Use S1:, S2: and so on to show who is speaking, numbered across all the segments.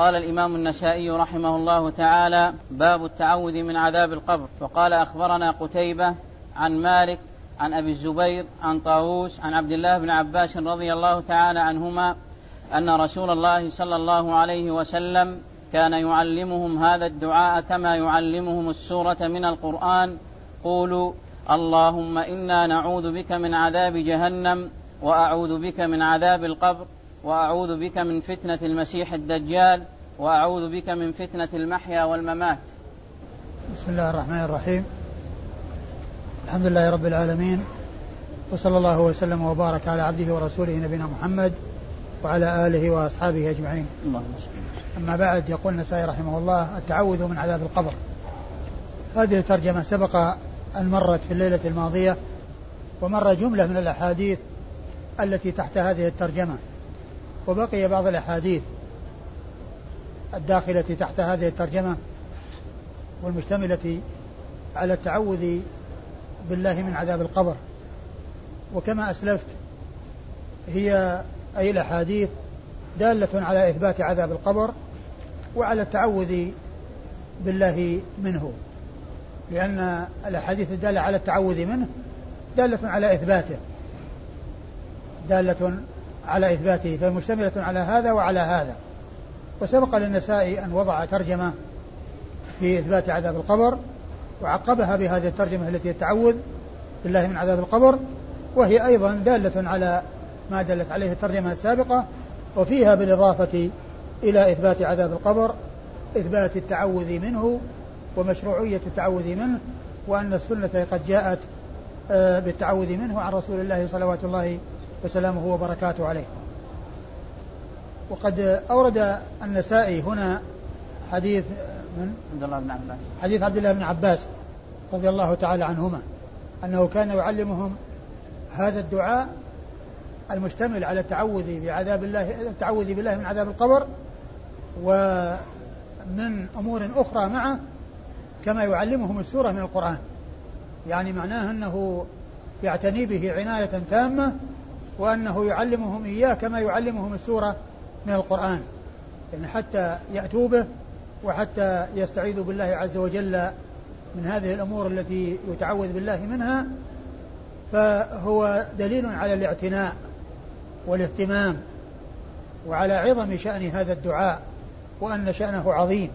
S1: قال الإمام النسائي رحمه الله تعالى باب التعوذ من عذاب القبر. وقال أخبرنا قتيبة عن مالك عن أبي الزبير عن طاووس عن عبد الله بن عباس رضي الله تعالى عنهما أن رسول الله صلى الله عليه وسلم كان يعلمهم هذا الدعاء كما يعلمهم السورة من القرآن. قولوا اللهم إنا نعوذ بك من عذاب جهنم وأعوذ بك من عذاب القبر. وأعوذ بك من فتنة المسيح الدجال وأعوذ بك من فتنة المحيا والممات.
S2: بسم الله الرحمن الرحيم. الحمد لله رب العالمين وصلى الله وسلم وبارك على عبده ورسوله نبينا محمد وعلى آله وأصحابه أجمعين. اللهم أما بعد يقول النسائي رحمه الله التعوذ من عذاب القبر. هذه الترجمة سبق أن مرت في الليلة الماضية ومر جملة من الأحاديث التي تحت هذه الترجمة. وبقي بعض الأحاديث الداخلة تحت هذه الترجمة والمشتملة على التعوذ بالله من عذاب القبر. وكما أسلفت هي أي الأحاديث دالة على إثبات عذاب القبر وعلى التعوذ بالله منه لأن الأحاديث الدالة على التعوذ منه دالة على إثباته دالة على إثباته فمشتملة على هذا وعلى هذا. وسبق للنسائي أن وضع ترجمة في إثبات عذاب القبر وعقبها بهذه الترجمة التي التعوذ بالله من عذاب القبر وهي أيضا دالة على ما دلت عليه الترجمة السابقة وفيها بالإضافة إلى إثبات عذاب القبر إثبات التعوذ منه ومشروعية التعوذ منه وأن السنة قد جاءت آه، بالتعوذ منه عن رسول الله صلوات الله وسلامه وبركاته عليه. وقد أورد النسائي هنا حديث من؟
S1: عبد الله بن عباس.
S2: حديث عبد الله بن عباس رضي الله تعالى عنهما أنه كان يعلمهم هذا الدعاء المشتمل على التعوذ بعذاب الله التعوذ بالله من عذاب القبر ومن أمور أخرى معه كما يعلمهم السورة من القرآن. يعني معناه أنه يعتني به عناية تامة وأنه يعلمهم إياه كما يعلمهم السورة من القرآن. يعني حتى يأتوا به وحتى يستعيذوا بالله عز وجل من هذه الأمور التي يتعوذ بالله منها فهو دليل على الاعتناء والاهتمام وعلى عظم شأن هذا الدعاء وأن شأنه عظيم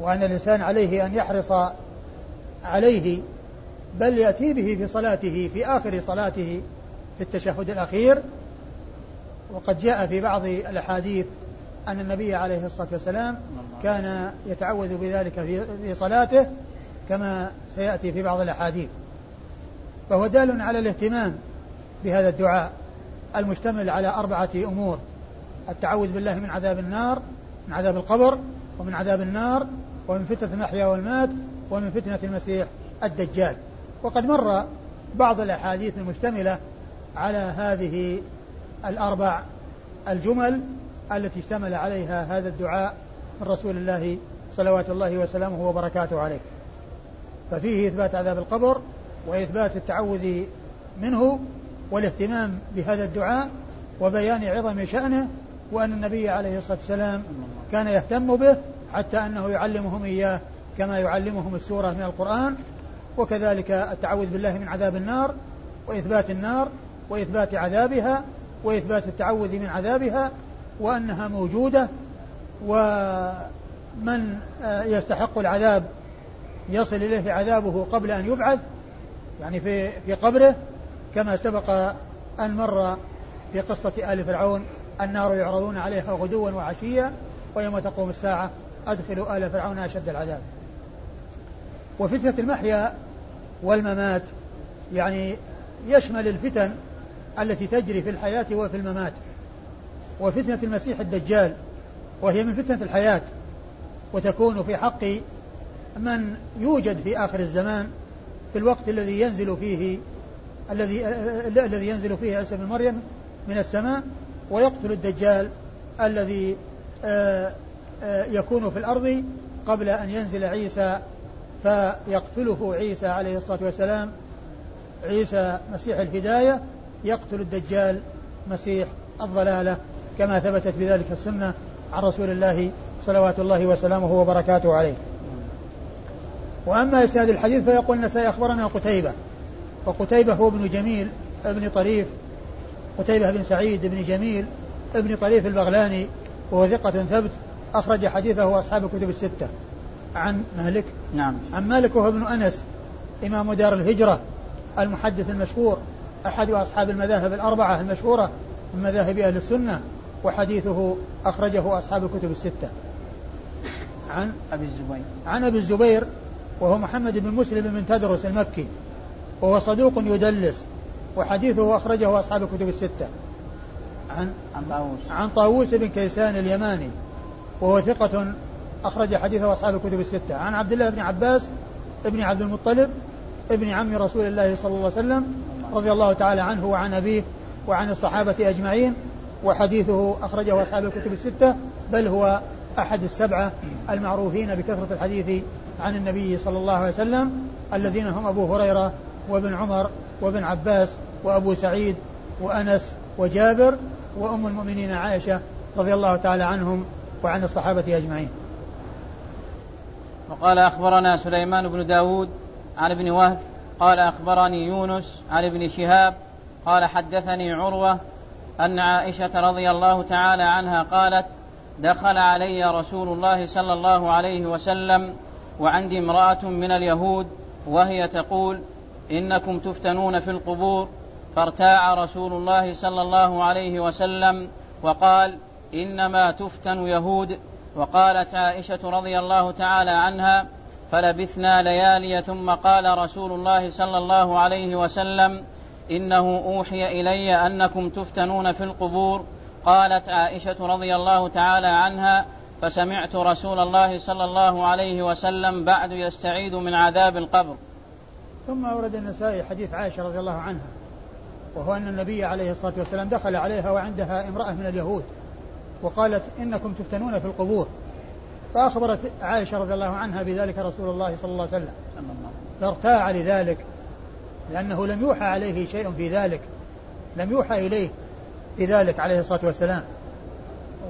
S2: وأن الإنسان عليه أن يحرص عليه بل يأتي به في صلاته في آخر صلاته في التشهد الأخير وقد جاء في بعض الأحاديث أن النبي عليه الصلاة والسلام كان يتعوذ بذلك في صلاته كما سيأتي في بعض الأحاديث. فهو دال على الاهتمام بهذا الدعاء المشتمل على أربعة أمور التعوذ بالله من عذاب النار من عذاب القبر ومن عذاب النار ومن فتنة المحيا والمات ومن فتنة المسيح الدجال. وقد مر بعض الأحاديث المشتملة على هذه الأربع الجمل التي اشتمل عليها هذا الدعاء من رسول الله صلوات الله وسلامه وبركاته عليه. ففيه إثبات عذاب القبر وإثبات التعوذ منه والاهتمام بهذا الدعاء وبيان عظم شأنه وأن النبي عليه الصلاة والسلام كان يهتم به حتى أنه يعلمهم إياه كما يعلمهم السورة من القرآن. وكذلك التعوذ بالله من عذاب النار وإثبات النار وإثبات عذابها وإثبات التعوذ من عذابها وأنها موجودة ومن يستحق العذاب يصل إليه عذابه قبل أن يبعث يعني في في قبره كما سبق أن مر في قصة آل فرعون النار يعرضون عليها غدوا وعشيا ويوم تقوم الساعة أدخلوا آل فرعون أشد العذاب. وفتنة المحيا والممات يعني يشمل الفتن التي تجري في الحياة وفي الممات وفتنة المسيح الدجال وهي من فتنة الحياة وتكون في حق من يوجد في آخر الزمان في الوقت الذي ينزل فيه الذي الذي ينزل فيه عيسى بن مريم من السماء ويقتل الدجال الذي آه، آه، يكون في الأرض قبل أن ينزل عيسى فيقتله عيسى عليه الصلاة والسلام عيسى مسيح الهداية يقتل الدجال مسيح الضلالة كما ثبتت بذلك السنة عن رسول الله صلوات الله وسلامه وبركاته عليه. وأما إسناد الحديث فيقول النسائي أخبرنا قتيبة وقتيبة هو ابن جميل ابن طريف قتيبة بن سعيد بن جميل ابن طريف البغلاني وهو ثقة ثبت أخرج حديثه أصحاب الكتب الستة. عن مالك؟
S1: نعم.
S2: عن مالك وهو ابن أنس إمام دار الهجرة المحدث المشهور. أحد أصحاب المذاهب الأربعة المشهورة من مذاهب أهل السنة وحديثه أخرجه أصحاب الكتب الستة.
S1: عن أبي الزبير.
S2: عن أبي الزبير وهو محمد بن مسلم بن تدرس المكي وهو صدوق يدلس وحديثه أخرجه أصحاب الكتب الستة.
S1: عن عن طاووس.
S2: عن طاووس بن كيسان اليماني وهو ثقة أخرج حديثه أصحاب الكتب الستة. عن عبد الله بن عباس ابن عبد المطلب ابن عم رسول الله صلى الله عليه وسلم رضي الله تعالى عنه وعن أبيه وعن الصحابة أجمعين وحديثه أخرجه أصحاب الكتب الستة بل هو أحد السبعة المعروفين بكثرة الحديث عن النبي صلى الله عليه وسلم الذين هم أبو هريرة وابن عمر وابن عباس وأبو سعيد وأنس وجابر وأم المؤمنين عائشة رضي الله تعالى عنهم وعن الصحابة أجمعين.
S1: وقال أخبرنا سليمان بن داود عن ابن وهب قال أخبرني يونس عن ابن شهاب قال حدثني عروة أن عائشة رضي الله تعالى عنها قالت دخل علي رسول الله صلى الله عليه وسلم وعندي امرأة من اليهود وهي تقول إنكم تفتنون في القبور. فارتاع رسول الله صلى الله عليه وسلم وقال إنما تفتن يهود. وقالت عائشة رضي الله تعالى عنها فلبثنا ليالي ثم قال رسول الله صلى الله عليه وسلم إنه أوحي إلي أنكم تفتنون في القبور. قالت عائشة رضي الله تعالى عنها فسمعت رسول الله صلى الله عليه وسلم بعد يستعيد من عذاب القبر.
S2: ثم أورد النسائي حديث عائشة رضي الله عنها وهو أن النبي عليه الصلاة والسلام دخل عليها وعندها امرأة من اليهود وقالت إنكم تفتنون في القبور. فأخبرت عائشة رضي الله عنها بذلك رسول الله صلى الله عليه وسلم. فارتاع لذلك لأنه لم يوحى عليه شيء في ذلك لم يوحى إليه في ذلك عليه الصلاة والسلام.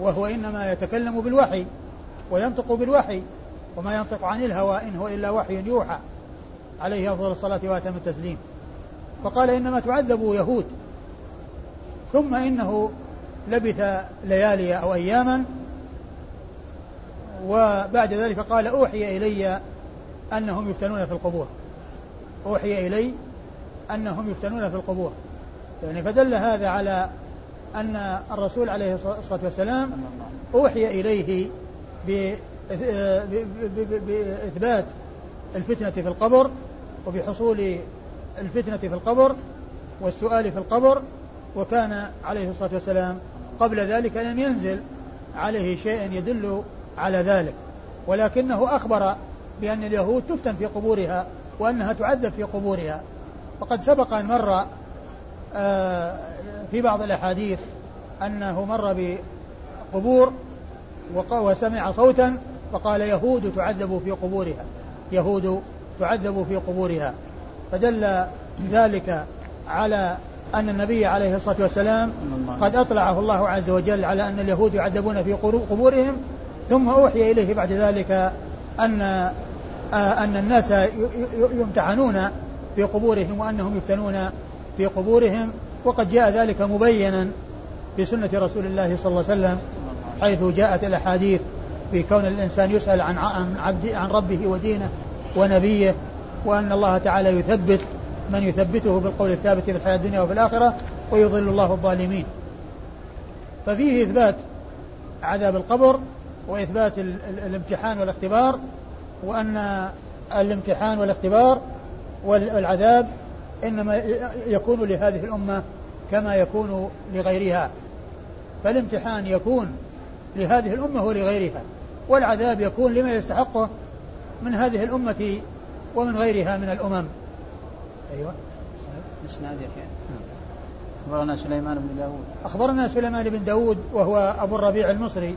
S2: وهو إنما يتكلم بالوحي وينطق بالوحي وما ينطق عن الهوى إن هو إلا وحي يوحى عليه أفضل الصلاة وأتم التسليم. فقال إنما تعذب يهود ثم إنه لبث ليالي أو أياما وبعد ذلك قال أوحي إلي أنهم يفتنون في القبور. أوحي إلي أنهم يفتنون في القبور. يعني فدل هذا على أن الرسول عليه الصلاة والسلام أوحي إليه بإثبات الفتنة في القبر وبحصول الفتنة في القبر والسؤال في القبر وكان عليه الصلاة والسلام قبل ذلك لم ينزل عليه شيء يدل على ذلك. ولكنه أخبر بأن اليهود تفتن في قبورها وأنها تعذب في قبورها. وقد سبق أن مر آه، في بعض الأحاديث أنه مر بقبور وسمع صوتا وقال يهود تعذب في قبورها. يهود تعذب في قبورها. فدل ذلك على أن النبي عليه الصلاة والسلام قد أطلعه الله عز وجل على أن اليهود يعذبون في قبورهم ثم أوحي إليه بعد ذلك أن أن الناس يمتحنون في قبورهم وأنهم يفتنون في قبورهم وقد جاء ذلك مبينا في سنة رسول الله صلى الله عليه وسلم حيث جاءت الأحاديث في كون الإنسان يسأل عن عن عبد عن ربه ودينه ونبيه وأن الله تعالى يثبت من يثبته بالقول الثابت في الحياة الدنيا وفي الآخرة ويضل الله الظالمين. ففيه إثبات عذاب القبر وإثبات الامتحان والاختبار وأن الامتحان والاختبار والعذاب إنما يكون لهذه الأمة كما يكون لغيرها. فالامتحان يكون لهذه الأمة ولغيرها والعذاب يكون لما يستحقه من هذه الأمة ومن غيرها من الأمم. أيوة.
S1: يا أخبرنا سليمان بن داود.
S2: أخبرنا سليمان بن داود وهو أبو الربيع المصري.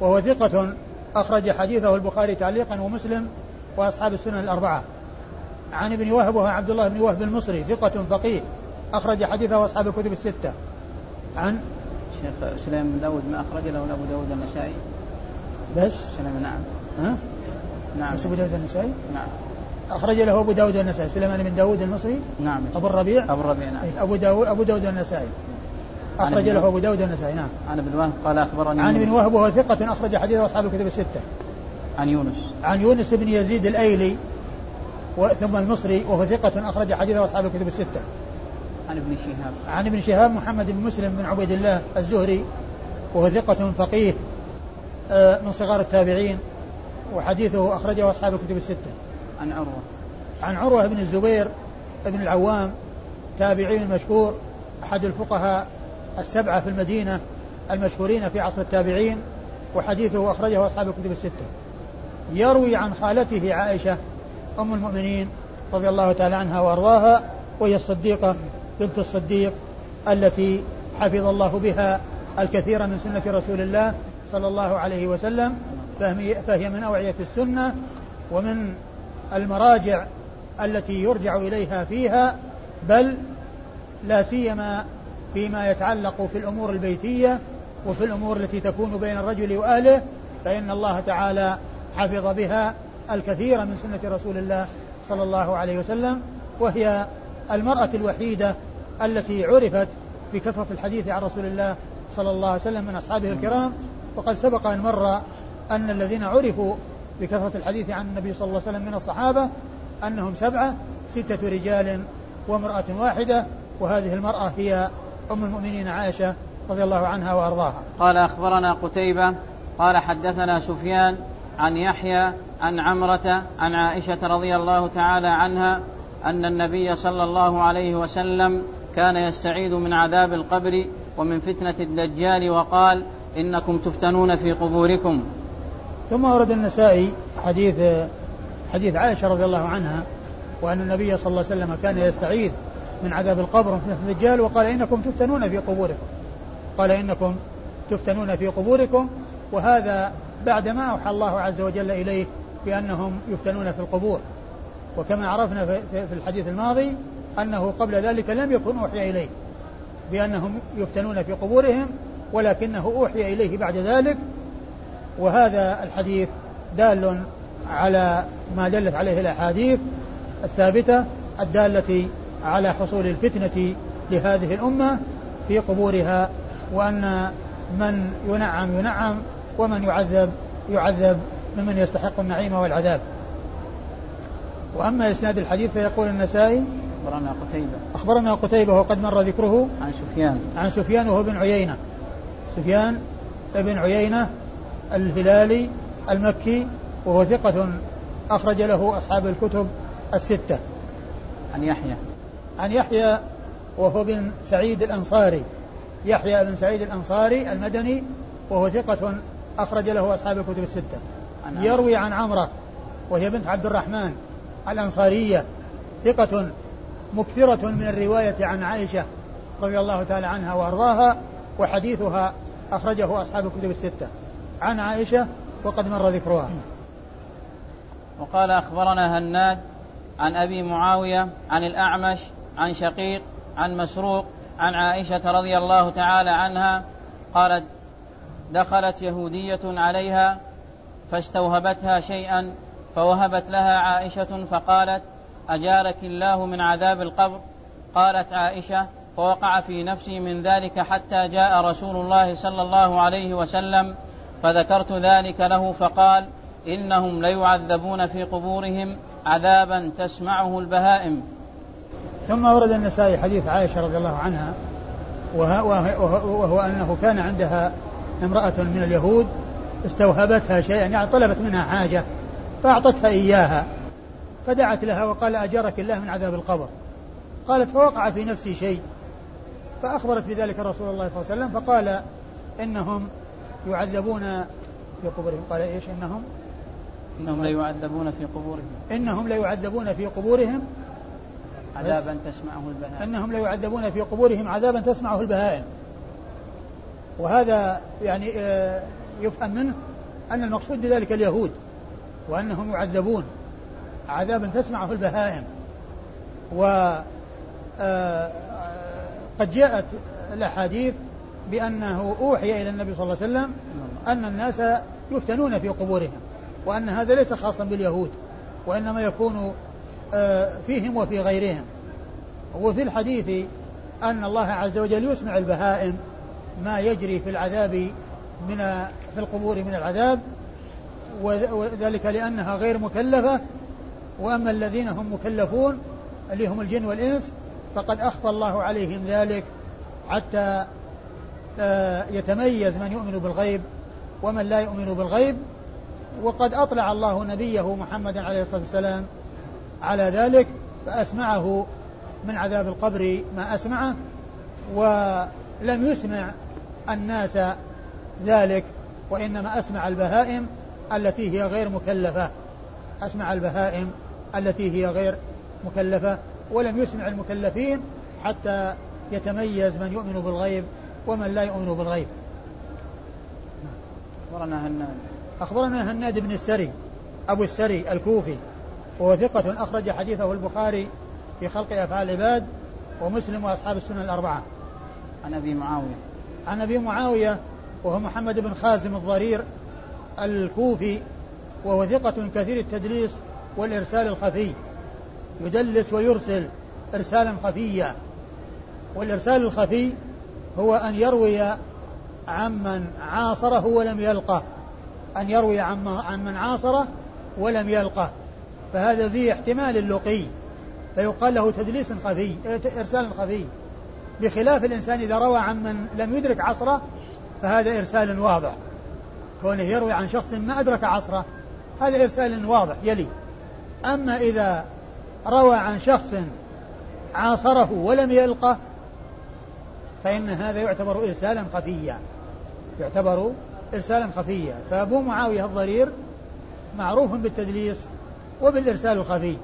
S2: وهو ثقة أخرج حديثه البخاري تعليقا ومسلم وأصحاب السنن الأربعة. عن ابن وهب وهو عبد الله بن وهب المصري ثقة فقيه أخرج حديثه أصحاب الكتب الستة. عن؟
S1: شيخ سليمان بن داود ما أخرج له أبو داود النسائي.
S2: بس؟
S1: سليمان نعم.
S2: ها؟
S1: نعم.
S2: بس أبو داود النسائي؟
S1: نعم.
S2: أخرج له أبو داود النسائي. سليمان بن داود المصري؟
S1: نعم.
S2: أبو الربيع؟
S1: أبو الربيع نعم.
S2: أبو داود أبو داود النسائي. أخرج له أبو داود النسائي نعم.
S1: عن ابن وهب قال أخبرني
S2: عن ابن. وهب وهو ثقة أخرج حديث أصحاب الكتب الستة.
S1: عن يونس.
S2: عن يونس بن يزيد الأيلي ثم المصري وهو ثقة أخرج حديث أصحاب الكتب الستة.
S1: عن ابن شهاب.
S2: عن ابن شهاب محمد بن مسلم بن عبيد الله الزهري وهو ثقة فقيه آه، من صغار التابعين وحديثه أخرجه أصحاب الكتب الستة.
S1: عن عروة.
S2: عن عروة بن الزبير بن العوام تابعي مشهور أحد الفقهاء السبعة في المدينة المشهورين في عصر التابعين وحديثه أخرجه أصحاب الكتب الستة. يروي عن خالته عائشة أم المؤمنين رضي الله تعالى عنها وأرضاها وهي الصديقة بنت الصديق التي حفظ الله بها الكثير من سنة رسول الله صلى الله عليه وسلم فهي من أوعية السنة ومن المراجع التي يرجع إليها فيها بل لا سيما فيما يتعلق في الأمور البيتية وفي الأمور التي تكون بين الرجل وأهله فإن الله تعالى حفظ بها الكثير من سنة رسول الله صلى الله عليه وسلم وهي المرأة الوحيدة التي عرفت بكثرة الحديث عن رسول الله صلى الله عليه وسلم من أصحابه الكرام. وقد سبق أن مر أن الذين عرفوا بكثرة الحديث عن النبي صلى الله عليه وسلم من الصحابة أنهم سبعة ستة رجال وامرأة واحدة وهذه المرأة هي أم المؤمنين عائشة رضي الله عنها وأرضاها.
S1: قال أخبرنا قتيبة قال حدثنا سفيان عن يحيى عن عمرة عن عائشة رضي الله تعالى عنها أن النبي صلى الله عليه وسلم كان يستعيذ من عذاب القبر ومن فتنة الدجال وقال إنكم تفتنون في قبوركم.
S2: ثم ورد النسائي حديث حديث عائشة رضي الله عنها وأن النبي صلى الله عليه وسلم كان يستعيذ من عذاب القبر ومن فتنة الدجال وقال إنكم تفتنون في قبوركم. قال إنكم تفتنون في قبوركم وهذا بعدما أوحى الله عز وجل إليه بأنهم يفتنون في القبور. وكما عرفنا في في الحديث الماضي أنه قبل ذلك لم يكن أوحي إليه بأنهم يفتنون في قبورهم ولكنه أوحي إليه بعد ذلك. وهذا الحديث دال على ما دلت عليه الأحاديث الثابتة الدالة على حصول الفتنة لهذه الأمة في قبورها وأن من ينعم ينعم ومن يعذب يعذب ممن يستحق النعيم والعذاب. وأما إسناد الحديث فيقول النسائي
S1: أخبرنا قتيبة.
S2: أخبرنا قتيبة وقد مر ذكره
S1: عن سفيان.
S2: عن سفيان وهو بن عيينة. سفيان بن عيينة الهلالي المكي وهو ثقة أخرج له أصحاب الكتب الستة.
S1: عن يحيى.
S2: عن يحيى وهو بن سعيد الأنصاري. يحيى بن سعيد الأنصاري المدني وهو ثقة أخرج له أصحاب الكتب الستة.
S1: عن.
S2: يروي عن عمرة وهي بنت عبد الرحمن الأنصارية. ثقة مكثرة من الرواية عن عائشة رضي الله تعالى عنها وأرضاها وحديثها أخرجه أصحاب الكتب الستة. عن عائشة وقد مر ذكرها.
S1: وقال أخبرنا هناد عن أبي معاوية عن الأعمش عن شقيق عن مسروق عن عائشة رضي الله تعالى عنها قالت دخلت يهودية عليها فاستوهبتها شيئا فوهبت لها عائشة فقالت أجارك الله من عذاب القبر؟ قالت عائشة فوقع في نفسي من ذلك حتى جاء رسول الله صلى الله عليه وسلم فذكرت ذلك له فقال إنهم ليعذبون في قبورهم عذابا تسمعه البهائم.
S2: ثم ورد النسائي حديث عائشة رضي الله عنها وهو, وهو, وهو أنه كان عندها امرأة من اليهود استوهبتها شيئا يعني طلبت منها حاجة فأعطتها إياها فدعت لها وقال أجرك الله من عذاب القبر. قالت فوقع في نفسي شيء فأخبرت بذلك رسول الله صلى الله عليه وسلم فقال إنهم يعذبون في قبورهم. قال إيش إنهم؟
S1: إنهم ليعذبون في قبورهم.
S2: إنهم ليعذبون في قبورهم
S1: عذابا تسمعه البهائم.
S2: أنهم ليعذبون في قبورهم عذابا تسمعه البهائم. وهذا يعني آه، يفهم منه أن المقصود بذلك اليهود وأنهم يعذبون عذابا تسمعه البهائم. و آه، قد جاءت الأحاديث بأنه أوحي إلى النبي صلى الله عليه وسلم أن الناس يفتنون في قبورهم وأن هذا ليس خاصا باليهود وإنما يكون فيهم وفي غيرهم. وفي الحديث أن الله عز وجل يسمع البهائم ما يجري في العذاب من في القبور من العذاب وذلك لأنها غير مكلفة. وأما الذين هم مكلفون اللي هم الجن والإنس فقد أخفى الله عليهم ذلك حتى آه، يتميز من يؤمن بالغيب ومن لا يؤمن بالغيب. وقد أطلع الله نبيه محمد عليه الصلاة والسلام على ذلك فأسمعه من عذاب القبر ما أسمعه ولم يسمع الناس ذلك وإنما أسمع البهائم التي هي غير مكلفة. أسمع البهائم التي هي غير مكلفة ولم يسمع المكلفين حتى يتميز من يؤمن بالغيب ومن لا يؤمن بالغيب.
S1: أخبرنا هناد.
S2: أخبرنا هناد بن السري أبو السري الكوفي. وهو ثقة أخرج حديثه البخاري في خلق أفعال العباد ومسلم وأصحاب السنن الأربعة.
S1: عن أبي معاوية.
S2: عن أبي معاوية وهو محمد بن خازم الضرير الكوفي وهو ثقة كثير التدليس والإرسال الخفي. يدلس ويرسل إرسالا خفيا. والإرسال الخفي هو أن يروي عمن عاصره ولم يلقه. أن يروي عن من عاصره ولم يلقه. فهذا فيه احتمال اللقي فيقال له تدليس خفي إرسال خفي. بخلاف الإنسان إذا روى عن من لم يدرك عصره فهذا إرسال واضح. كونه يروي عن شخص ما أدرك عصره هذا إرسال واضح يلي. أما إذا روى عن شخص عاصره ولم يلقه فإن هذا يعتبر إرسالا خفيا. يعتبر إرسالا خفيا. فأبو معاوية الضرير معروف بالتدليس وبالإرسال الخفي.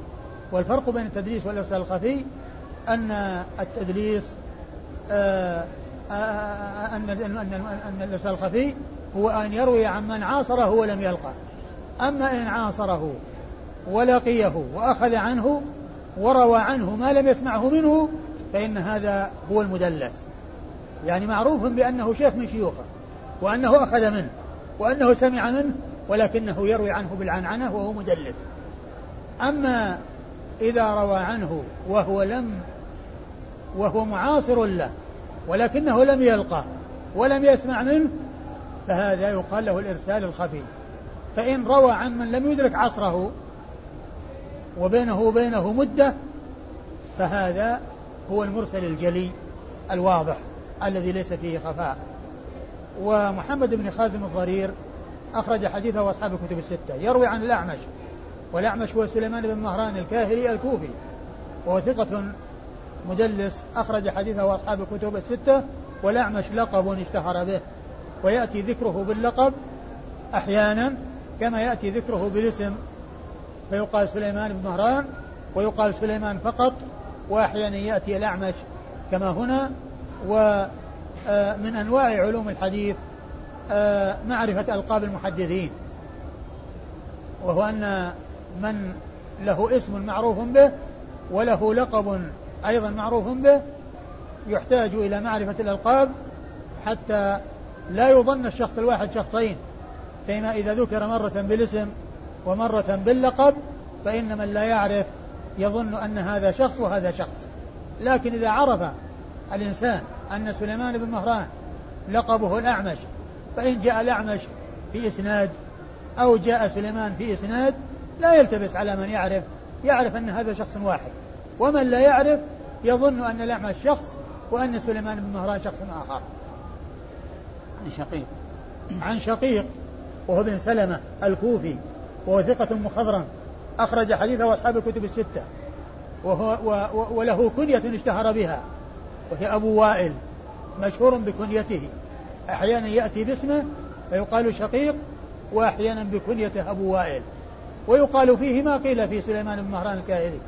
S2: والفرق بين التدليس والإرسال الخفي أن التدليس آه، آه، آه، أن أن الإرسال الخفي هو أن يروي عن من عاصره ولم يلقى. أما إن عاصره ولقيه وأخذ عنه وروى عنه ما لم يسمعه منه فإن هذا هو المدلس. يعني معروف بأنه شيخ من شيوخه وأنه أخذ منه وأنه سمع منه ولكنه يروي عنه بالعنعنة وهو مدلس. أما إذا روى عنه وهو لم وهو معاصر له ولكنه لم يلقى ولم يسمع منه فهذا يقال له الإرسال الخفي. فإن روى عن من لم يدرك عصره وبينه وبينه مدة فهذا هو المرسل الجلي الواضح الذي ليس فيه خفاء. ومحمد بن خازم الضرير أخرج حديثه أصحاب الكتب الستة. يروي عن الأعمش والأعمش هو سليمان بن مهران الكاهلي الكوفي وهو ثقة مدلس أخرج حديثه أصحاب الكتب الستة والأعمش لقب اشتهر به ويأتي ذكره باللقب أحيانا كما يأتي ذكره بالاسم فيقال سليمان بن مهران ويقال سليمان فقط وأحيانا يأتي الأعمش كما هنا ومن أنواع علوم الحديث آه، معرفة ألقاب المحدثين وهو أن من له اسم معروف به وله لقب أيضا معروف به يحتاج إلى معرفة الألقاب حتى لا يظن الشخص الواحد شخصين فيما إذا ذكر مرة بالاسم ومرة باللقب فإن من لا يعرف يظن أن هذا شخص وهذا شخص. لكن إذا عرف الإنسان أن سليمان بن مهران لقبه الأعمش فإن جاء الأعمش في إسناد أو جاء سليمان في إسناد لا يلتبس على من يعرف يعرف أن هذا شخص واحد. ومن لا يعرف يظن أن الأعمش شخص وأن سليمان بن مهران شخص آخر.
S1: عن شقيق.
S2: عن شقيق وهو بن سلمة الكوفي وهو ثقة مخضرم. أخرج حديثه أصحاب الكتب الستة. وهو و وله كنية اشتهر بها وهي أبو وائل مشهور بكنيته. أحيانا يأتي باسمه فيقال شقيق وأحيانا بكنيته أبو وائل. ويقال فيه ما قيل في سليمان بن مهران الكاهلي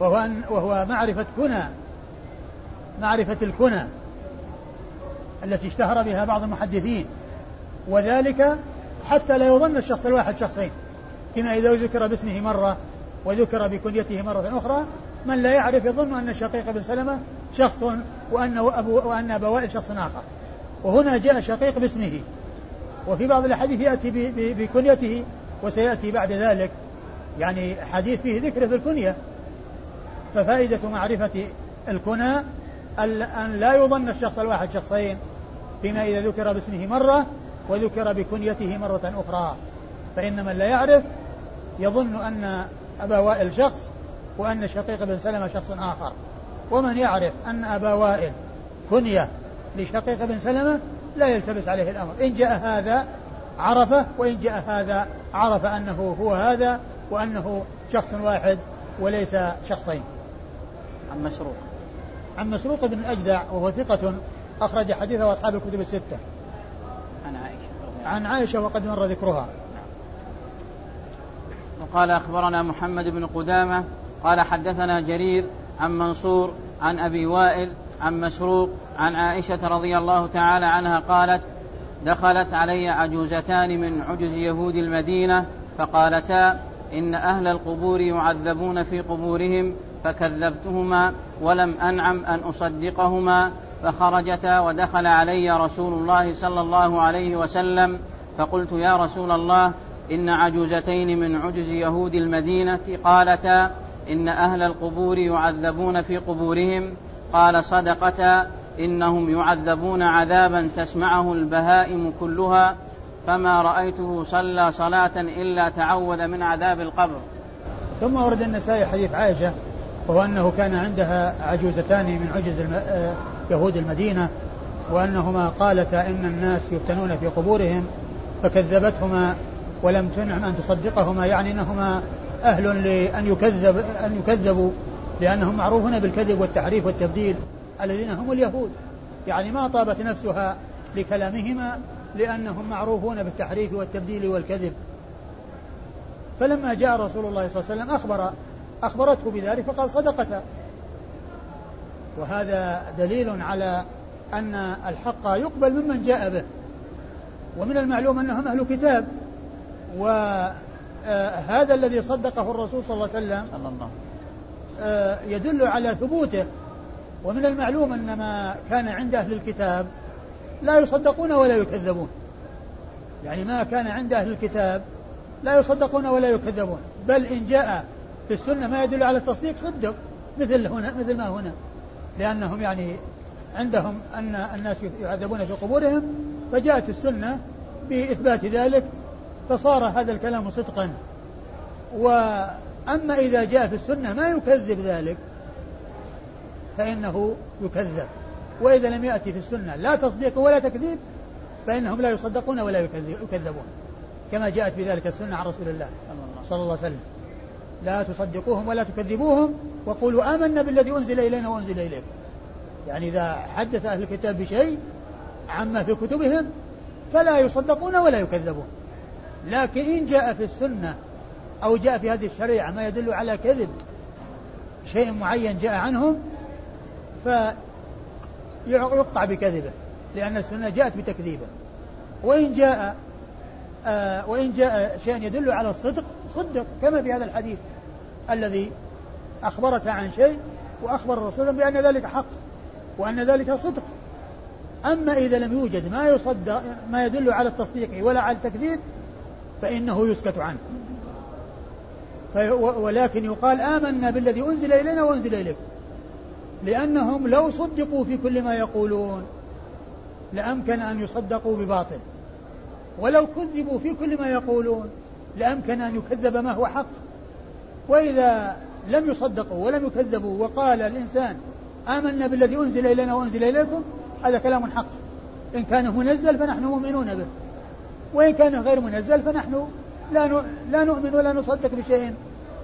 S2: وهو, أن وهو معرفة كنى معرفة الكنى التي اشتهر بها بعض المحدثين وذلك حتى لا يظن الشخص الواحد شخصين كما إذا ذكر باسمه مرة وذكر بكنيته مرة أخرى من لا يعرف يظن أن شقيق بن سلمة شخص وأن أبو وأن أبا وائل شخص آخر. وهنا جاء شقيق باسمه وفي بعض الأحاديث يأتي بكنيته وسيأتي بعد ذلك. يعني حديث فيه ذكره في الكنية. ففائدة معرفة الكنى أن لا يظن الشخص الواحد شخصين فيما إذا ذكر باسمه مرة وذكر بكنيته مرة أخرى. فإن من لا يعرف يظن أن أبا وائل شخص وأن شقيق بن سلمة شخص آخر. ومن يعرف أن أبا وائل كنية لشقيق بن سلمة لا يلتبس عليه الأمر. إن جاء هذا عرفه وإن جاء هذا عرف أنه هو هذا وأنه شخص واحد وليس شخصين.
S1: عن مسروق.
S2: عن مسروق بن الأجدع وهو ثقة أخرج حديثه أصحاب الكتب الستة.
S1: عن عائشة
S2: عن عائشة وقد مر ذكرها.
S1: وقال أخبرنا محمد بن قدامة قال حدثنا جرير عن منصور عن أبي وائل عن مسروق عن عائشة رضي الله تعالى عنها قالت دخلت علي عجوزتان من عجز يهود المدينة فقالتا إن أهل القبور يعذبون في قبورهم فكذبتهما ولم أنعم أن أصدقهما. فخرجتا ودخل علي رسول الله صلى الله عليه وسلم فقلت يا رسول الله إن عجوزتين من عجز يهود المدينة. قالتا إن أهل القبور يعذبون في قبورهم. قال صدقتا. إنهم يعذبون عذابا تسمعه البهائم كلها فما رأيته صلى صلاة إلا تعوذ من عذاب القبر.
S2: ثم ورد النسائي حديث عائشة وهو أنه كان عندها عجوزتان من عجز آه، يهود المدينة وأنهما قالتا إن الناس يفتنون في قبورهم فكذبتهما ولم تنعم أن تصدقهما يعني أنهما أهل لأن يكذب أن يكذبوا لأنهم معروفون بالكذب والتحريف والتبديل. الذين هم اليهود. يعني ما طابت نفسها لكلامهما لأنهم معروفون بالتحريف والتبديل والكذب. فلما جاء رسول الله صلى الله عليه وسلم أخبر أخبرته بذلك فقال صدقتا وهذا دليل على أن الحق يقبل ممن جاء به. ومن المعلوم أنهم أهل كتاب. وهذا الذي صدقه الرسول صلى الله عليه وسلم. آه، يدل على ثبوته. ومن المعلوم أن ما كان عند أهل الكتاب لا يصدقون ولا يكذبون. يعني ما كان عند أهل الكتاب لا يصدقون ولا يكذبون. بل إن جاء في السنة ما يدل على التصديق صدق مثل هنا مثل ما هنا. لأنهم يعني عندهم أن الناس يعذبون في قبورهم فجاءت السنة بإثبات ذلك فصار هذا الكلام صدقا. وأما إذا جاء في السنة ما يكذب ذلك فإنه يكذب. وإذا لم يأتي في السنة لا تصديق ولا تكذيب فإنهم لا يصدقون ولا يكذبون. كما جاءت في ذلك السنة عن رسول الله صلى الله عليه وسلم. لا تصدقوهم ولا تكذبوهم وقولوا آمنا بالذي أنزل إلينا وأنزل إليكم. يعني إذا حدث أهل الكتاب بشيء عما في كتبهم فلا يصدقون ولا يكذبون. لكن إن جاء في السنة أو جاء في هذه الشريعة ما يدل على كذب شيء معين جاء عنهم فيقطع بكذبه لأن السنة جاءت بتكذيبه. وإن جاء آه وإن جاء شيء يدل على الصدق صدق كما في هذا الحديث الذي أخبرك عن شيء وأخبر الرسول بأن ذلك حق وأن ذلك صدق. أما إذا لم يوجد ما يصدق ما يدل على التصديق ولا على التكذيب فإنه يسكت عنه. ولكن يقال آمنا بالذي أنزل إلينا وأنزل إليكم لأنهم لو صدقوا في كل ما يقولون لأمكن أن يصدقوا بباطل. ولو كذبوا في كل ما يقولون لأمكن أن يكذب ما هو حق. وإذا لم يصدقوا ولم يكذبوا وقال الإنسان آمنا بالذي أنزل إلينا وأنزل إليكم هذا كلام حق. إن كان منزل فنحن مؤمنون به. وإن كان غير منزل فنحن لا لا نؤمن ولا نصدق بشيء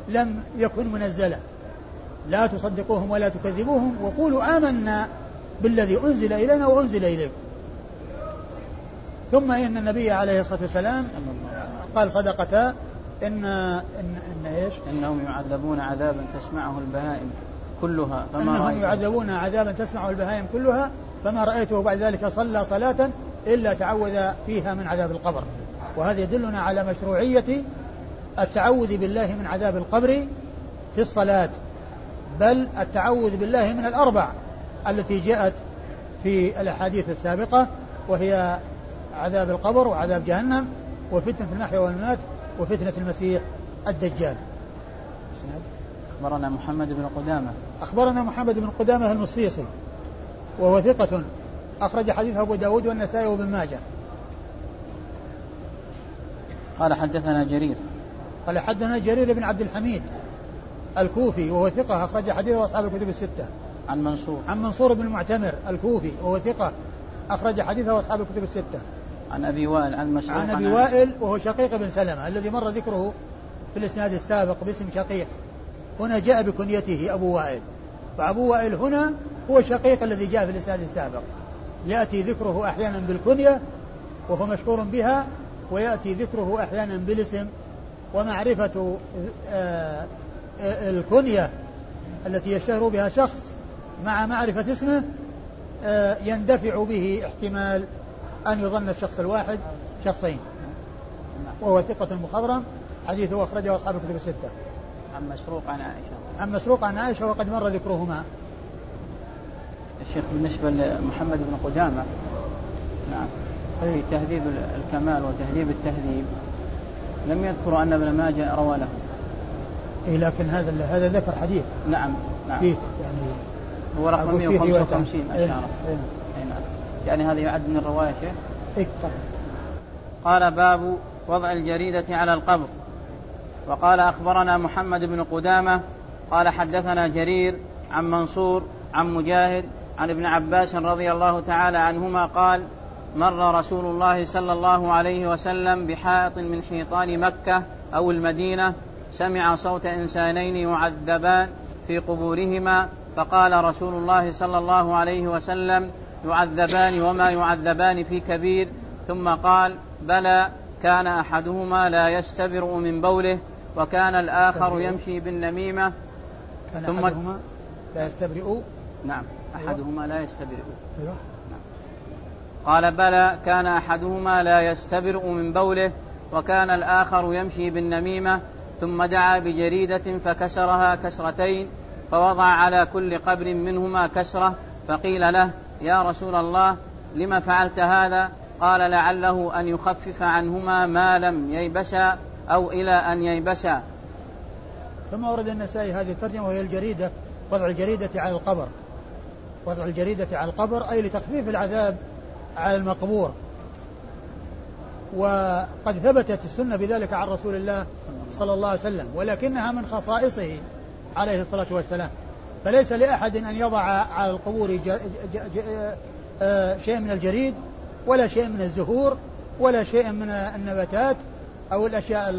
S2: لم يكن منزلا. لا تصدقوهم ولا تكذبوهم وقولوا آمنا بالذي أنزل إلينا وأنزل إليكم ثم إن النبي عليه الصلاة والسلام قال صدقتا إن إن, إن إيش؟
S1: إنهم يعذبون عذابا تسمعه البهائم كلها
S2: فما إنهم رأيته. يعذبون عذابا تسمعه البهائم كلها فما رأيته بعد ذلك صلى صلاة إلا تعوذ فيها من عذاب القبر وهذا يدلنا على مشروعية التعوذ بالله من عذاب القبر في الصلاة بل التعوذ بالله من الأربع التي جاءت في الأحاديث السابقة وهي عذاب القبر وعذاب جهنم وفتنة المحيا والممات وفتنة المسيح الدجال.
S1: أخبرنا محمد بن قدامة.
S2: أخبرنا محمد بن قدامة المصيصي وهو ثقة أخرج حديثه أبو داود والنسائي وابن ماجه.
S1: قال حدثنا جرير.
S2: قال حدثنا جرير بن عبد الحميد الكوفي وهو ثقة أخرج حديثه أصحاب الكتب الستة.
S1: عن منصور.
S2: عن منصور بن المعتمر الكوفي وهو ثقة أخرج حديثه أصحاب الكتب الستة.
S1: عن أبي وائل عن مسعود
S2: عن أبي وائل وهو شقيق بن سلمة الذي مر ذكره في الإسناد السابق باسم شقيق. هنا جاء بكنيته أبو وائل. فأبو وائل هنا هو الشقيق الذي جاء في الإسناد السابق. يأتي ذكره أحيانا بالكنية وهو مشهور بها ويأتي ذكره أحيانا بالاسم. ومعرفة آه، الكنية التي يشتهر بها شخص مع معرفة اسمه آه، يندفع به احتمال أن يظن الشخص الواحد شخصين. وهو ثقة مخضرم حديثه أخرجه أصحاب الكتب الستة.
S1: عن مسروق عن عائشة؟
S2: عن مسروق عن عائشة وقد مر ذكرهما.
S1: الشيخ بالنسبة لمحمد بن قدامة نعم في تهذيب الكمال وتهذيب التهذيب لم يذكروا أن ابن ماجه روى له.
S2: إيه لكن هذا هذا ذكر حديث.
S1: نعم نعم.
S2: فيه يعني
S1: هو رقم 155 أشار
S2: إيه
S1: نعم. يعني هذا يعد من الرواية شيخ؟
S2: إيه
S1: قال باب وضع الجريدة على القبر. وقال أخبرنا محمد بن قدامة قال حدثنا جرير عن منصور عن مجاهد عن ابن عباس رضي الله تعالى عنهما قال مر رسول الله صلى الله عليه وسلم بحائط من حيطان مكة أو المدينة سمع صوت إنسانين يعذبان في قبورهما فقال رسول الله صلى الله عليه وسلم يعذبان وما يعذبان في كبير. ثم قال بلى كان أحدهما لا يستبرئ من بوله وكان الآخر يمشي بالنميمة.
S2: كان ثم أحدهما لا يستبرئ.
S1: نعم أحدهما لا يستبرئ.
S2: أيوه
S1: قال بلى كان أحدهما لا يستبرئ من بوله وكان الآخر يمشي بالنميمة. ثم دعا بجريدة فكسرها كسرتين فوضع على كل قبر منهما كسرة فقيل له يا رسول الله لم فعلت هذا؟ قال لعله أن يخفف عنهما ما لم ييبسا أو إلى أن ييبسا
S2: ثم ورد النسائي هذه الترجمة وهي الجريدة وضع الجريدة على القبر. وضع الجريدة على القبر أي لتخفيف العذاب على المقبور. وقد ثبتت السنة بذلك عن رسول الله صلى الله عليه وسلم ولكنها من خصائصه عليه الصلاة والسلام. فليس لأحد أن يضع على القبور آه، شيء من الجريد ولا شيء من الزهور ولا شيء من النباتات أو الأشياء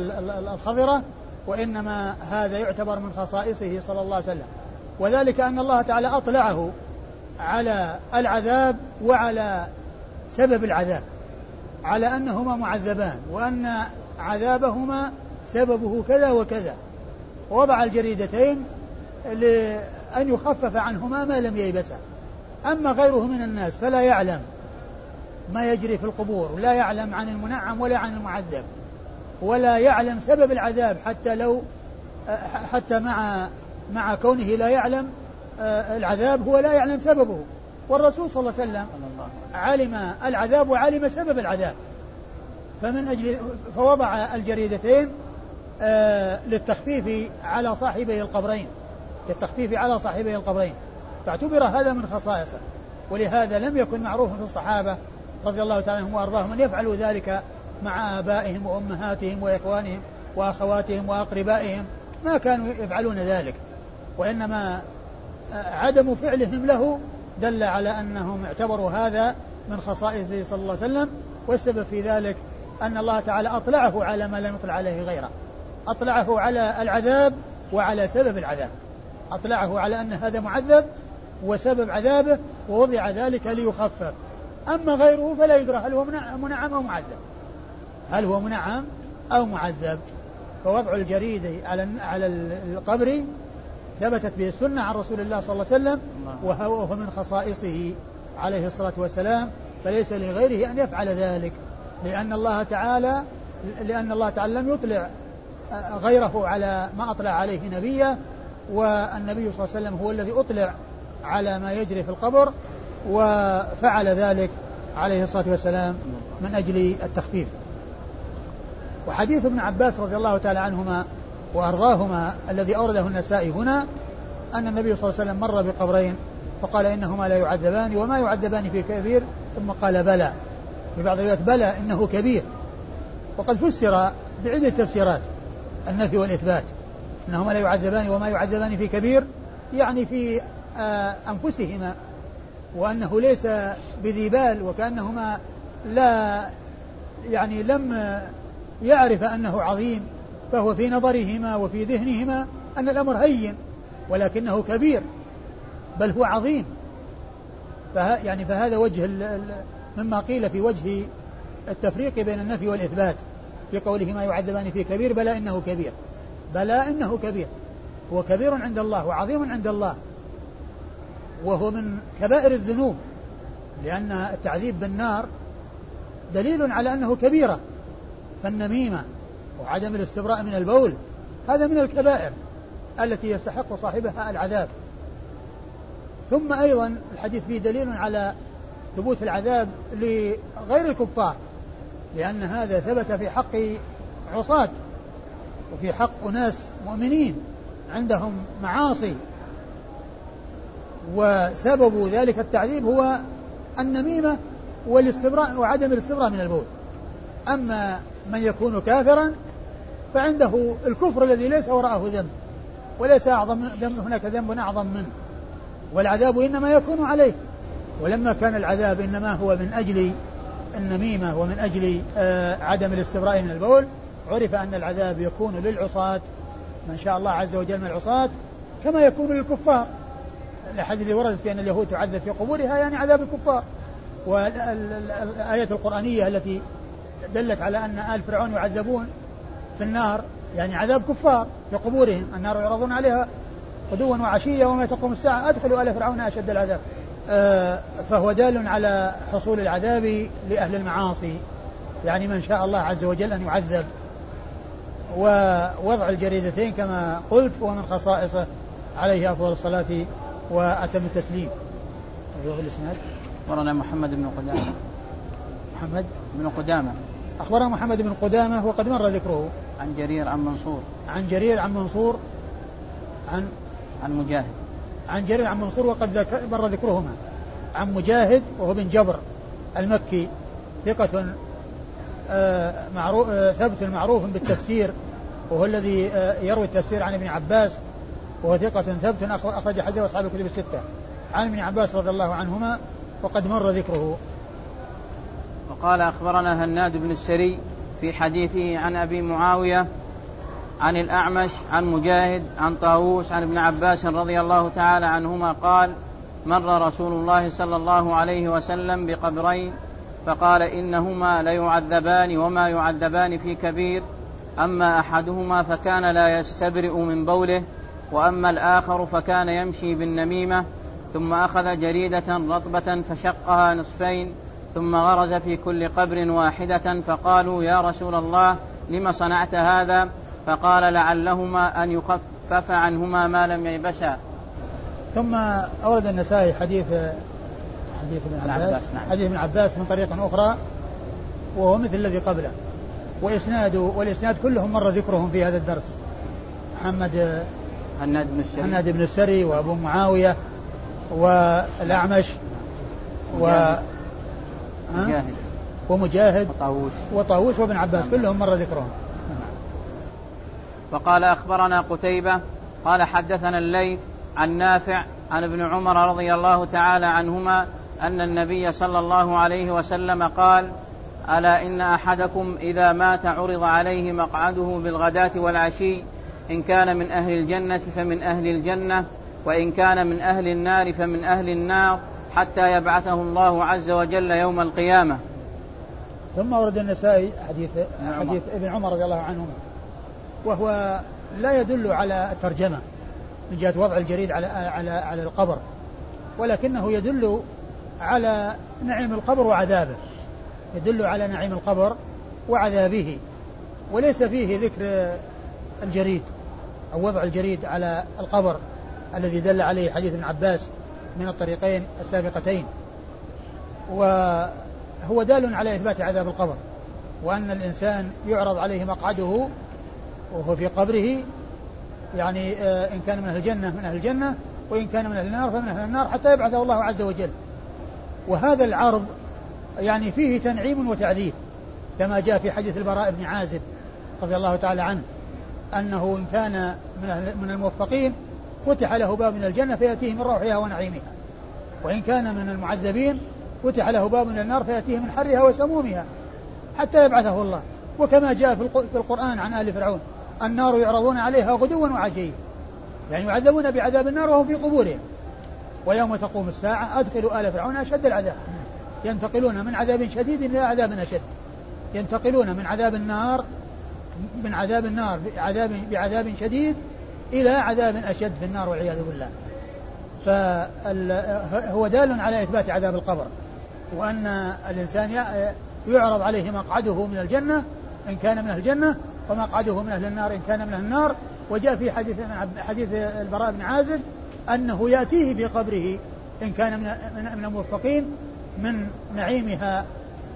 S2: الخضرة وإنما هذا يعتبر من خصائصه صلى الله عليه وسلم. وذلك أن الله تعالى أطلعه على العذاب وعلى سبب العذاب على أنهما معذبان وأن عذابهما سببه كذا وكذا. ووضع الجريدتين لأن يخفف عنهما ما لم ييبسا. أما غيره من الناس فلا يعلم ما يجري في القبور لا يعلم عن المنعم ولا عن المعذب ولا يعلم سبب العذاب حتى لو حتى مع مع كونه لا يعلم العذاب هو لا يعلم سببه. والرسول صلى الله عليه وسلم علم العذاب وعلم سبب العذاب. فمن أجل فوضع الجريدتين للتخفيف على صاحبي القبرين. للتخفيف على صاحبي القبرين. فاعتبر هذا من خصائصه. ولهذا لم يكن معروفا في الصحابة رضي الله تعالى عنهم وأرضاهم أن يفعلوا ذلك مع آبائهم وأمهاتهم وإخوانهم وأخواتهم وأقربائهم. ما كانوا يفعلون ذلك. وإنما عدم فعلهم له دل على أنهم اعتبروا هذا من خصائصه صلى الله عليه وسلم. والسبب في ذلك أن الله تعالى أطلعه على ما لم يطلع عليه غيره. أطلعه على العذاب وعلى سبب العذاب. أطلعه على أن هذا معذب وسبب عذابه ووضع ذلك ليخفف. أما غيره فلا يدرى هل هو منعم أو معذب. هل هو منعم أو معذب؟ فوضع الجريد على على القبر ثبتت به السنة عن رسول الله صلى الله عليه وسلم وهو من خصائصه عليه الصلاة والسلام. فليس لغيره أن يفعل ذلك لأن الله تعالى لأن الله تعالى لم يطلع غيره على ما أطلع عليه نبيه والنبي صلى الله عليه وسلم هو الذي أطلع على ما يجري في القبر وفعل ذلك عليه الصلاة والسلام من أجل التخفيف. وحديث ابن عباس رضي الله تعالى عنهما وأرضاهما الذي أورده النسائي هنا أن النبي صلى الله عليه وسلم مر بقبرين فقال إنهما لا يعذبان وما يعذبان في كبير ثم قال بلى. في بعض الروايات بلى إنه كبير. وقد فسر بعدة تفسيرات. النفي والإثبات أنهما لا يعذبان وما يعذبان في كبير يعني في آه، أنفسهما وأنه ليس بذي بال وكأنهما لا يعني لم يعرف أنه عظيم فهو في نظرهما وفي ذهنهما أن الأمر هين ولكنه كبير بل هو عظيم. فه يعني فهذا وجه مما قيل في وجه التفريق بين النفي والإثبات. في قوله ما يعذبان في كبير بلى إنه كبير. بلى إنه كبير. هو كبير عند الله وعظيم عند الله. وهو من كبائر الذنوب. لأن التعذيب بالنار دليل على أنه كبيرة فالنميمة وعدم الاستبراء من البول هذا من الكبائر التي يستحق صاحبها العذاب. ثم أيضا الحديث فيه دليل على ثبوت العذاب لغير الكفار. لأن هذا ثبت في حق عصاة وفي حق أناس مؤمنين عندهم معاصي. وسبب ذلك التعذيب هو النميمة والاستبراء وعدم الاستبراء من البول. أما من يكون كافرا فعنده الكفر الذي ليس وراءه ذنب وليس أعظم ذنب هناك ذنب أعظم منه. والعذاب إنما يكون عليه. ولما كان العذاب إنما هو من أجل النميمة ومن أجل آه، عدم الاستبراء من البول عرف أن العذاب يكون للعصاة. من شاء الله عز وجل من العصاة كما يكون للكفار. الأحاديث اللي وردت في أن اليهود تعذب في قبورها يعني عذاب الكفار. والآية القرآنية التي دلت على أن آل فرعون يعذبون في النار يعني عذاب كفار في قبورهم النار يعرضون عليها غدوا وعشية وما تقوم الساعة أدخلوا آل فرعون أشد العذاب. فهو دال على حصول العذاب لأهل المعاصي. يعني من شاء الله عز وجل أن يعذب. ووضع الجريدتين كما قلت هو من خصائصه عليه أفضل الصلاة وأتم التسليم. أيوه الإسناد.
S1: أخبرنا محمد بن قدامة.
S2: محمد؟
S1: بن قدامة.
S2: أخبرنا محمد بن قدامة وقد مر ذكره.
S1: عن جرير عن منصور.
S2: عن جرير عن منصور عن
S1: عن مجاهد.
S2: عن جرير عن منصور وقد مر ذكرهما. عن مجاهد وهو بن جبر المكي ثقة آه، معروف آه، ثبت معروف بالتفسير وهو الذي آه، يروي التفسير عن ابن عباس وهو ثقة ثبت أخرج حديث أصحاب الكتب الستة. عن ابن عباس رضي الله عنهما وقد مر ذكره.
S1: وقال أخبرنا هناد بن السري في حديثه عن أبي معاوية عن الأعمش عن مجاهد عن طاووس عن ابن عباس رضي الله تعالى عنهما قال مر رسول الله صلى الله عليه وسلم بقبرين فقال إنهما ليعذبان وما يعذبان في كبير أما أحدهما فكان لا يستبرئ من بوله وأما الآخر فكان يمشي بالنميمة ثم أخذ جريدة رطبة فشقها نصفين ثم غرز في كل قبر واحدة فقالوا يا رسول الله لم صنعت هذا؟ فقال لعلهما أن يخفف عنهما ما لم ييبسا
S2: ثم أورد النسائي حديث حديث ابن عباس نعم. حديث ابن عباس من طريق أخرى وهو مثل الذي قبله. وإسناد والإسناد كلهم مر ذكرهم في هذا الدرس. محمد
S1: هناد بن السري
S2: هناد بن السري وأبو معاوية والأعمش و
S1: مجاهد.
S2: ومجاهد
S1: وطاووس.
S2: وطاووس وابن عباس نعم. كلهم مر ذكرهم.
S1: وقال أخبرنا قتيبة قال حدثنا الليث عن نافع عن ابن عمر رضي الله تعالى عنهما أن النبي صلى الله عليه وسلم قال ألا إن أحدكم إذا مات عرض عليه مقعده بالغداة والعشي إن كان من أهل الجنة فمن أهل الجنة وإن كان من أهل النار فمن أهل النار حتى يبعثه الله عز وجل يوم القيامة.
S2: ثم ورد النسائي حديث حديث ابن عمر رضي الله عنهما. وهو لا يدل على الترجمة من جهة وضع الجريد على على على القبر ولكنه يدل على نعيم القبر وعذابه يدل على نعيم القبر وعذابه وليس فيه ذكر الجريد أو وضع الجريد على القبر الذي دل عليه حديث ابن عباس من الطريقين السابقتين. و هو دال على إثبات عذاب القبر وأن الإنسان يعرض عليه مقعده وهو في قبره يعني آه، إن كان من أهل الجنة من أهل الجنة وإن كان من أهل النار فمن أهل النار حتى يبعثه الله عز وجل. وهذا العرض يعني فيه تنعيم وتعذيب كما جاء في حديث البراء بن عازب رضي الله تعالى عنه أنه إن كان من, أهل من الموفقين فتح له باب من الجنة فيأتيه من روحها ونعيمها. وإن كان من المعذبين فتح له باب من النار فيأتيه من حرها وسمومها حتى يبعثه الله. وكما جاء في القرآن عن آل فرعون النار يعرضون عليها غدوا وعشيا يعني يعذبون بعذاب النار وهم في قبورهم. ويوم تقوم الساعة أدخلوا آل فرعون أشد العذاب. ينتقلون من عذاب شديد إلى عذاب أشد. ينتقلون من عذاب النار من عذاب النار بعذاب بعذاب شديد إلى عذاب أشد في النار والعياذ بالله. فهو دال على إثبات عذاب القبر. وأن الإنسان يعرض عليه مقعده من الجنة إن كان من الجنة ومقعده من أهل النار إن كان من أهل النار. وجاء في حديث حديث البراء بن عازب أنه يأتيه في قبره إن كان من من الموفقين من نعيمها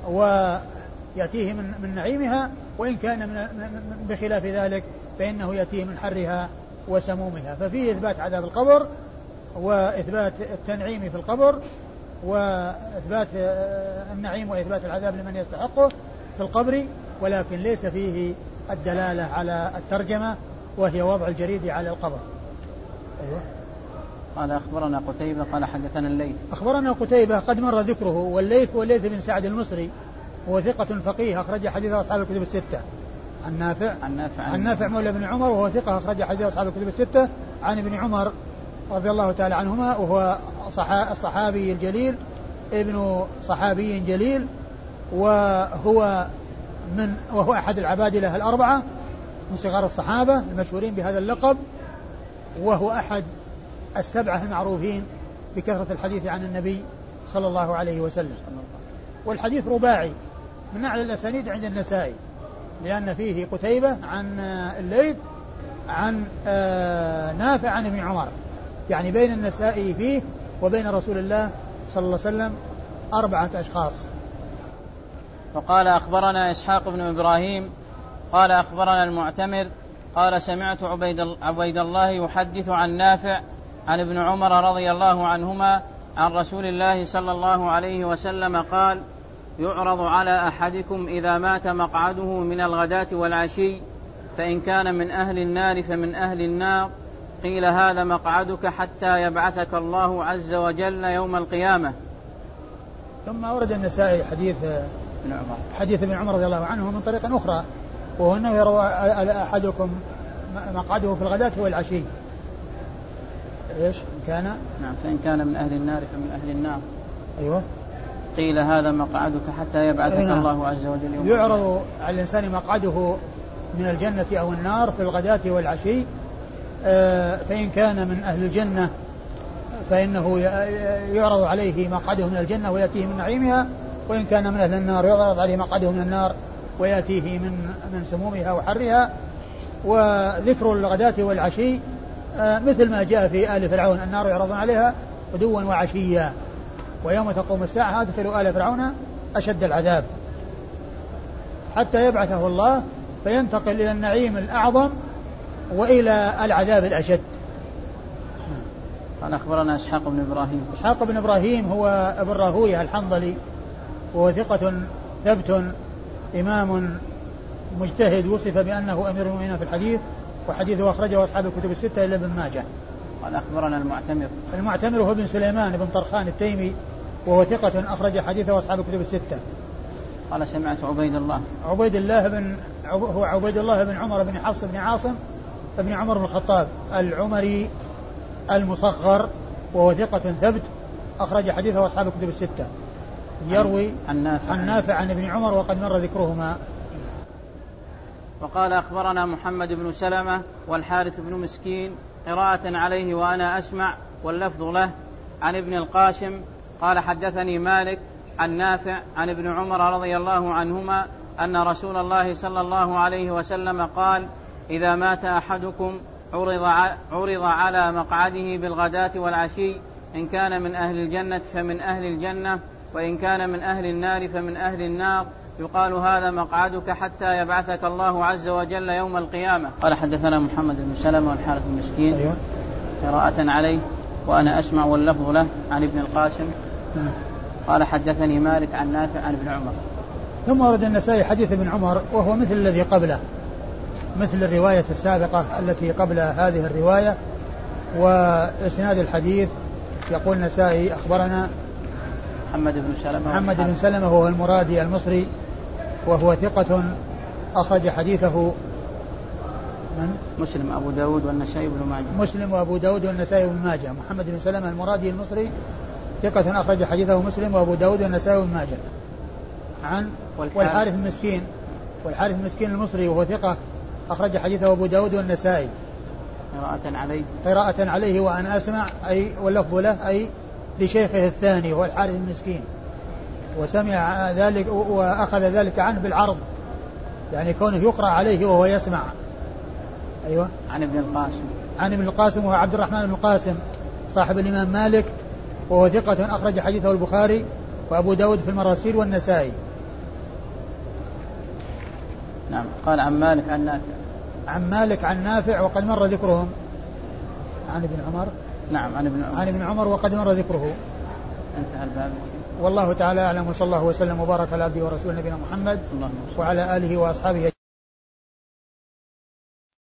S2: ويأتيه من من نعيمها. وإن كان من بخلاف ذلك فإنه يأتيه من حرها وسمومها. ففيه إثبات عذاب القبر وإثبات التنعيم في القبر وإثبات النعيم وإثبات العذاب لمن يستحقه في القبر. ولكن ليس فيه الدلالة على الترجمة وهي وضع الجريد على القبر.
S1: أيوة. قال أخبرنا قتيبة قال حدثنا الليث.
S2: أخبرنا قتيبة قد مر ذكره والليث هو الليث بن سعد المصري هو ثقة فقيه أخرج حديث أصحاب الكتب الستة. عن نافع.
S1: عن نافع.
S2: عن نافع مولى بن عمر وهو ثقة أخرج حديث أصحاب الكتب الستة. عن ابن عمر رضي الله تعالى عنهما وهو الصحابي الجليل ابن صحابي جليل وهو من وهو أحد العبادلة الأربعة من صغار الصحابة المشهورين بهذا اللقب وهو أحد السبعة المعروفين بكثرة الحديث عن النبي صلى الله عليه وسلم. والحديث رباعي من أعلى الأسانيد عند النسائي لأن فيه قتيبة عن الليث عن آه، نافع عن ابن عمر. يعني بين النسائي فيه وبين رسول الله صلى الله عليه وسلم أربعة أشخاص.
S1: وقال أخبرنا إسحاق بن إبراهيم قال أخبرنا المعتمر قال سمعت عبيد, عبيد الله يحدث عن نافع عن ابن عمر رضي الله عنهما عن رسول الله صلى الله عليه وسلم قال يعرض على أحدكم إذا مات مقعده من الغداة والعشي فإن كان من أهل النار فمن أهل النار قيل هذا مقعدك حتى يبعثك الله عز وجل يوم القيامة.
S2: ثم ورد النسائي حديث ابن عمر. حديث ابن عمر رضي الله عنه من طريق أخرى وهو أنه يروى أحدكم مقعده في الغداة والعشي إيش؟ إن كان؟
S1: نعم فإن كان من أهل النار فمن أهل النار.
S2: أيوه.
S1: قيل هذا مقعدك حتى يبعثك نعم. الله عز وجل يوم
S2: يعرض على الإنسان مقعده من الجنة أو النار في الغداة والعشي. آه، فإن كان من أهل الجنة فإنه يعرض عليه مقعده من الجنة ويأتيه من نعيمها. وإن كان من أهل النار يعرض عليه مقعده من النار ويأتيه من من سمومها وحرها. وذكر الغداة والعشي آه، مثل ما جاء في آل فرعون النار يعرضون عليها غدوا وعشيا. ويوم تقوم الساعة أدخلوا آل فرعون أشد العذاب. حتى يبعثه الله فينتقل إلى النعيم الأعظم وإلى العذاب الأشد.
S1: قال أخبرنا إسحاق بن إبراهيم.
S2: إسحاق بن إبراهيم هو ابن راهويه الحنظلي. وهو ثقة ثبت إمام مجتهد وصف بأنه أمير المؤمنين في الحديث وحديثه أخرجه أصحاب الكتب الستة إلا ابن ماجه.
S1: قال أخبرنا المعتمر.
S2: المعتمر هو ابن سليمان بن طرخان التيمي وهو ثقة أخرج حديثه أصحاب الكتب الستة.
S1: قال سمعت عبيد الله.
S2: عبيد الله بن هو عبيد الله بن عمر بن حفص بن عاصم بن عمر بن الخطاب العمري المصغر وهو ثقة ثبت أخرج حديثه أصحاب الكتب الستة. يروي
S1: عن نافع.
S2: عن نافع عن ابن عمر وقد مر ذكرهما.
S1: وقال أخبرنا محمد بن سلمة والحارث بن مسكين قراءة عليه وأنا أسمع واللفظ له. عن ابن القاسم قال حدثني مالك عن نافع عن ابن عمر رضي الله عنهما أن رسول الله صلى الله عليه وسلم قال إذا مات أحدكم عرض عرض على مقعده بالغداة والعشي إن كان من أهل الجنة فمن أهل الجنة وإن كان من أهل النار فمن أهل النار. يقال هذا مقعدك حتى يبعثك الله عز وجل يوم القيامة. قال حدثنا محمد بن سلمة والحارث المسكين أيوة. قراءة عليه. وأنا أسمع واللفظ له عن ابن القاسم. نعم. قال حدثني مالك عن نافع عن ابن عمر.
S2: ثم ورد النسائي حديث ابن عمر وهو مثل الذي قبله مثل الرواية السابقة التي قبل هذه الرواية وإسناد الحديث. يقول النسائي أخبرنا
S1: محمد بن سلمة
S2: محمد بن سلمة وهو المرادي المصري وهو ثقة أخرج حديثه
S1: من؟ مسلم أبو داود والنسائي بن ماجه.
S2: مسلم وأبو داود والنسائي بن ماجه. محمد بن سلمة المرادي المصري ثقة أخرج حديثه مسلم وأبو داود والنسائي بن ماجه. عن والحارث المسكين. والحارث المسكين المصري وهو ثقة أخرج حديثه أبو داود والنسائي.
S1: قراءة عليه.
S2: قراءة عليه وأنا أسمع أي واللفظ له أي لشيخه الثاني هو الحارث المسكين وسمع ذلك وأخذ ذلك عنه بالعرض. يعني كونه يقرأ عليه وهو يسمع. أيوة.
S1: عن ابن القاسم.
S2: عن ابن القاسم وهو عبد الرحمن بن القاسم صاحب الإمام مالك وهو ثقة أخرج حديثه البخاري وأبو داود في المراسيل والنسائي.
S1: نعم. قال عن مالك عن نافع.
S2: عن مالك عن نافع وقد مر ذكرهم. عن ابن عمر.
S1: نعم عن ابن عمر.
S2: عن ابن عمر وقد مر ذكره.
S1: أنتهى الباب.
S2: والله تعالى أعلم وصلى الله وسلم وبارك على عبده ورسوله نبينا محمد وعلى آله وأصحابه